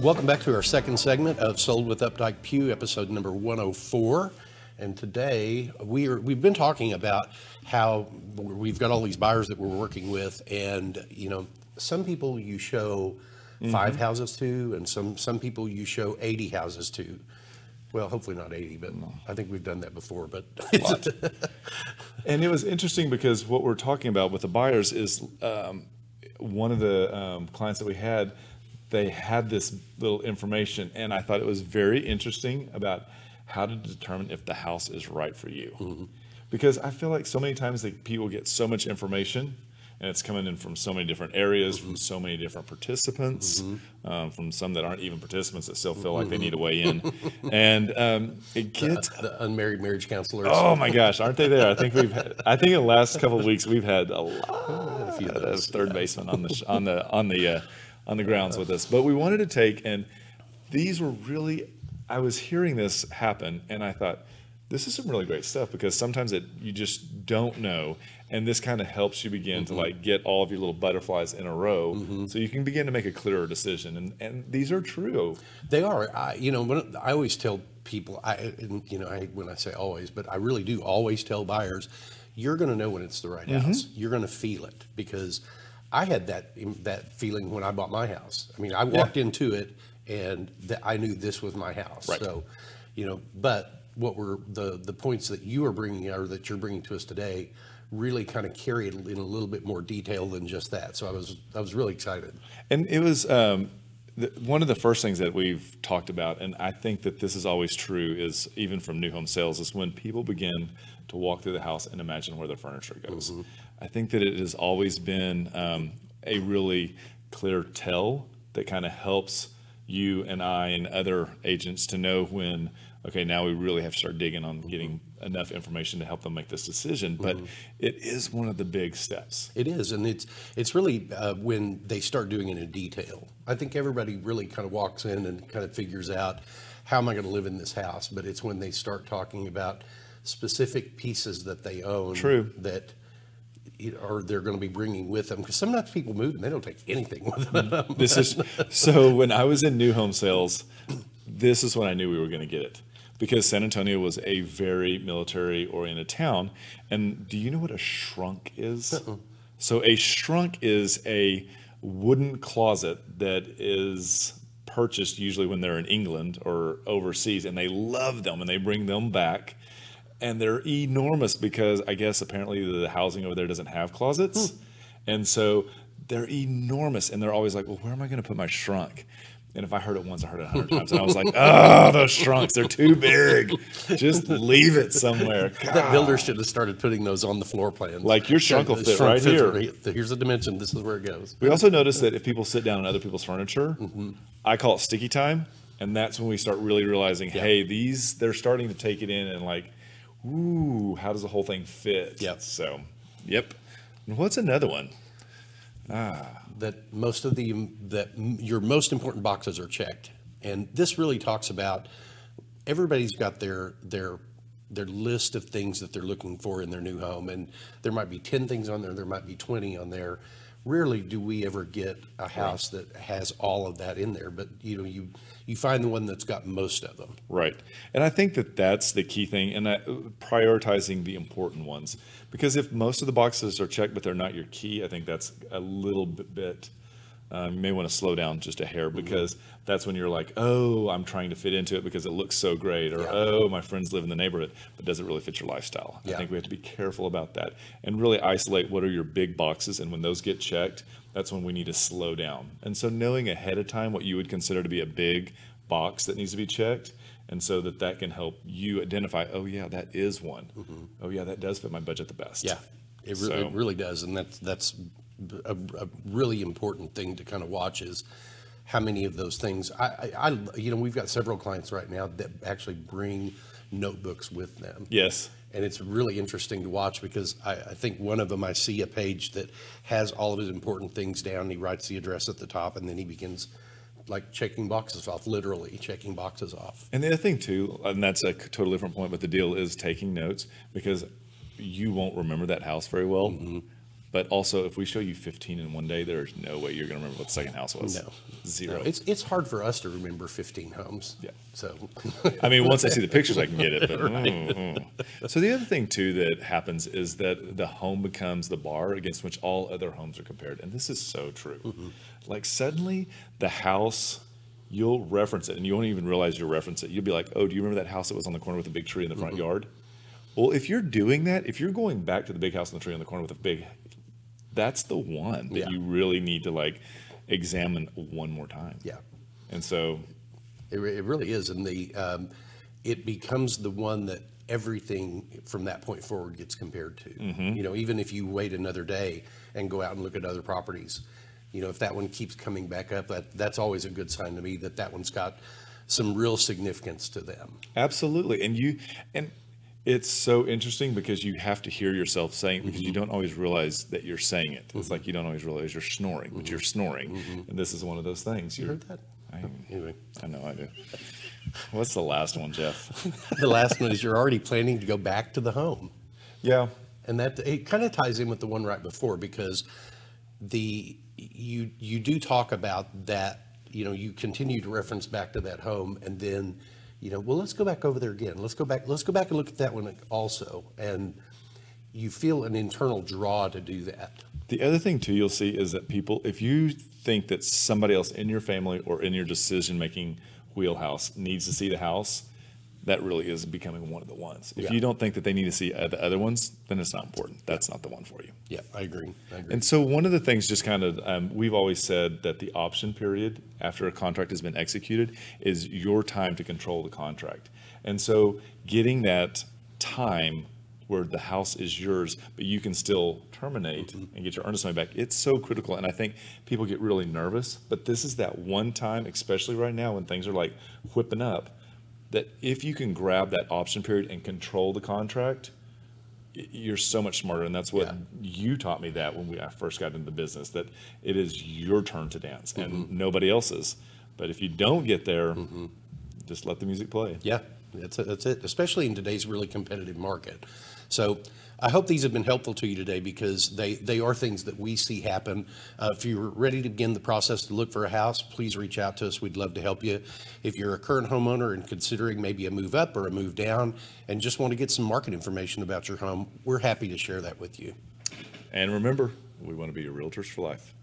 Welcome back to our second segment of Sold with Updike Pew, episode number 104. And today we are, we've been talking about how we've got all these buyers that we're working with, and you know, some people you show five houses to, and some some people you show 80 houses to. Well, hopefully not 80, but I think we've done that before. But And it was interesting because what we're talking about with the buyers is um, one of the um, clients that we had, they had this little information, and I thought it was very interesting about how to determine if the house is right for you. Because I feel like so many times that people get so much information. And it's coming in from so many different areas, from so many different participants, um, from some that aren't even participants that still feel like they need to weigh in, and um, it gets the unmarried marriage counselors. Oh my gosh, aren't they there? I think we've had, I think in the last couple of weeks we've had a lot a few of those. third baseman on the on the on the uh, on the grounds with us. But we wanted to take and these were really I was hearing this happen and I thought this is some really great stuff because sometimes it you just don't know and this kind of helps you begin to mm-hmm. like get all of your little butterflies in a row mm-hmm. so you can begin to make a clearer decision and and these are true. They are. I, you know, when, I always tell people, I, and, you know, I, when I say always, but I really do always tell buyers, you're going to know when it's the right mm-hmm. house. You're going to feel it because I had that that feeling when I bought my house. I mean, I walked into it and th- I knew this was my house. Right. So, you know, but what were the the points that you are bringing or that you're bringing to us today? Really, kind of carry it in a little bit more detail than just that. So I was I was really excited. And it was um, the, one of the first things that we've talked about, and I think that this is always true, is even from new home sales, is when people begin to walk through the house and imagine where their furniture goes. I think that it has always been um, a really clear tell that kind of helps you and I and other agents to know when, okay, now we really have to start digging on getting enough information to help them make this decision. But it is one of the big steps. It is, and it's it's really uh, when they start doing it in detail. I think everybody really kind of walks in and kind of figures out how am I going to live in this house. But it's when they start talking about specific pieces that they own, True. that or they're going to be bringing with them. Because sometimes people move and they don't take anything with them. This is so when I was in new home sales, this is when I knew we were going to get it because San Antonio was a very military oriented town. And do you know what a shrunk is? Uh-uh. So a shrunk is a wooden closet that is purchased usually when they're in England or overseas and they love them and they bring them back and they're enormous because I guess apparently the housing over there doesn't have closets, hmm. and so they're enormous, and they're always like, "Well, where am I going to put my shrunk?" And if I heard it once, I heard it a hundred times, and I was like, "Oh, those shrunks, they're too big. Just leave it somewhere." that builder should have started putting those on the floor plans. Like, your shrunk will fit right here. Here's the dimension. This is where it goes. We also noticed that if people sit down on other people's furniture, Mm-hmm. I call it sticky time, and that's when we start really realizing, hey, these they're starting to take it in and like, ooh, how does the whole thing fit? Yep. So, yep. And what's another one? That most of the that your most important boxes are checked. And this really talks about everybody's got their their their list of things that they're looking for in their new home. And there might be 10 things on there there might be 20 on there rarely do we ever get a house that has all of that in there but you know you you find the one that's got most of them Right. And I think that that's the key thing, and that prioritizing the important ones. Because if most of the boxes are checked, but they're not your key, I think that's a little bit. Um, you may want to slow down just a hair because that's when you're like, oh, I'm trying to fit into it because it looks so great, or Yeah. oh, my friends live in the neighborhood, but does it really fit your lifestyle? I think we have to be careful about that and really isolate what are your big boxes, and when those get checked, that's when we need to slow down. And so, knowing ahead of time what you would consider to be a big box that needs to be checked, and so that that can help you identify, oh yeah, that is one. Oh yeah, that does fit my budget the best. Yeah, it, re- So- it really does, and that's that's a, a really important thing to kind of watch is how many of those things. I, I, I, you know, we've got several clients right now that actually bring notebooks with them. Yes. And it's really interesting to watch because I, I think one of them I see a page that has all of his important things down. He writes the address at the top, and then he begins like checking boxes off, literally checking boxes off. And the other thing too, and that's a totally different point, but the deal is taking notes because you won't remember that house very well. Mm-hmm. But also, if we show you 15 in one day, there's no way you're going to remember what the second house was. No. Zero. No, It's, it's hard for us to remember 15 homes. Yeah. So, I mean, once I see the pictures, I can get it. But, mm, mm. So the other thing too that happens is that the home becomes the bar against which all other homes are compared, and this is so true. Like suddenly, the house you'll reference it, and you won't even realize you reference it. You'll be like, "Oh, do you remember that house that was on the corner with a big tree in the front yard?" Well, if you're doing that, if you're going back to the big house in the tree on the corner with a big, that's the one that Yeah. you really need to like examine one more time. yeah. And so It, it really is, and the um, it becomes the one that everything from that point forward gets compared to. Mm-hmm. You know, even if you wait another day and go out and look at other properties, you know, if that one keeps coming back up, that that's always a good sign to me that that one's got some real significance to them. Absolutely. And you and it's so interesting because you have to hear yourself saying it because Mm-hmm. you don't always realize that you're saying it. It's like you don't always realize you're snoring, but you're snoring. And this is one of those things. Mm-hmm. You heard that? I, Anyway, I know I do. What's the last one, Jeff? the last one is you're already planning to go back to the home. Yeah. And that it kind of ties in with the one right before because the you you do talk about that you know you continue to reference back to that home and then you know well let's go back over there again. Let's go back let's go back and look at that one also. And you feel an internal draw to do that. The other thing too you'll see is that people, if you think that somebody else in your family or in your decision making wheelhouse needs to see the house, that really is becoming one of the ones. If Yeah. you don't think that they need to see the other ones, then it's not important. That's not the one for you. yeah I agree I agree And so one of the things, just kind of, um, we've always said that the option period after a contract has been executed is your time to control the contract. And so getting that time where the house is yours, but you can still terminate and get your earnest money back, it's so critical. And I think people get really nervous, but this is that one time, especially right now when things are like whipping up, that if you can grab that option period and control the contract, you're so much smarter. And that's what Yeah. you taught me that when we I first got into the business that it is your turn to dance and Mm-hmm. nobody else's. But if you don't get there just let the music play. Yeah, that's it, that's it, especially in today's really competitive market. So I hope these have been helpful to you today because they, they are things that we see happen. Uh, if you're ready to begin the process to look for a house, please reach out to us. We'd love to help you. If you're a current homeowner and considering maybe a move up or a move down and just want to get some market information about your home, we're happy to share that with you. and remember we want to be your realtors for life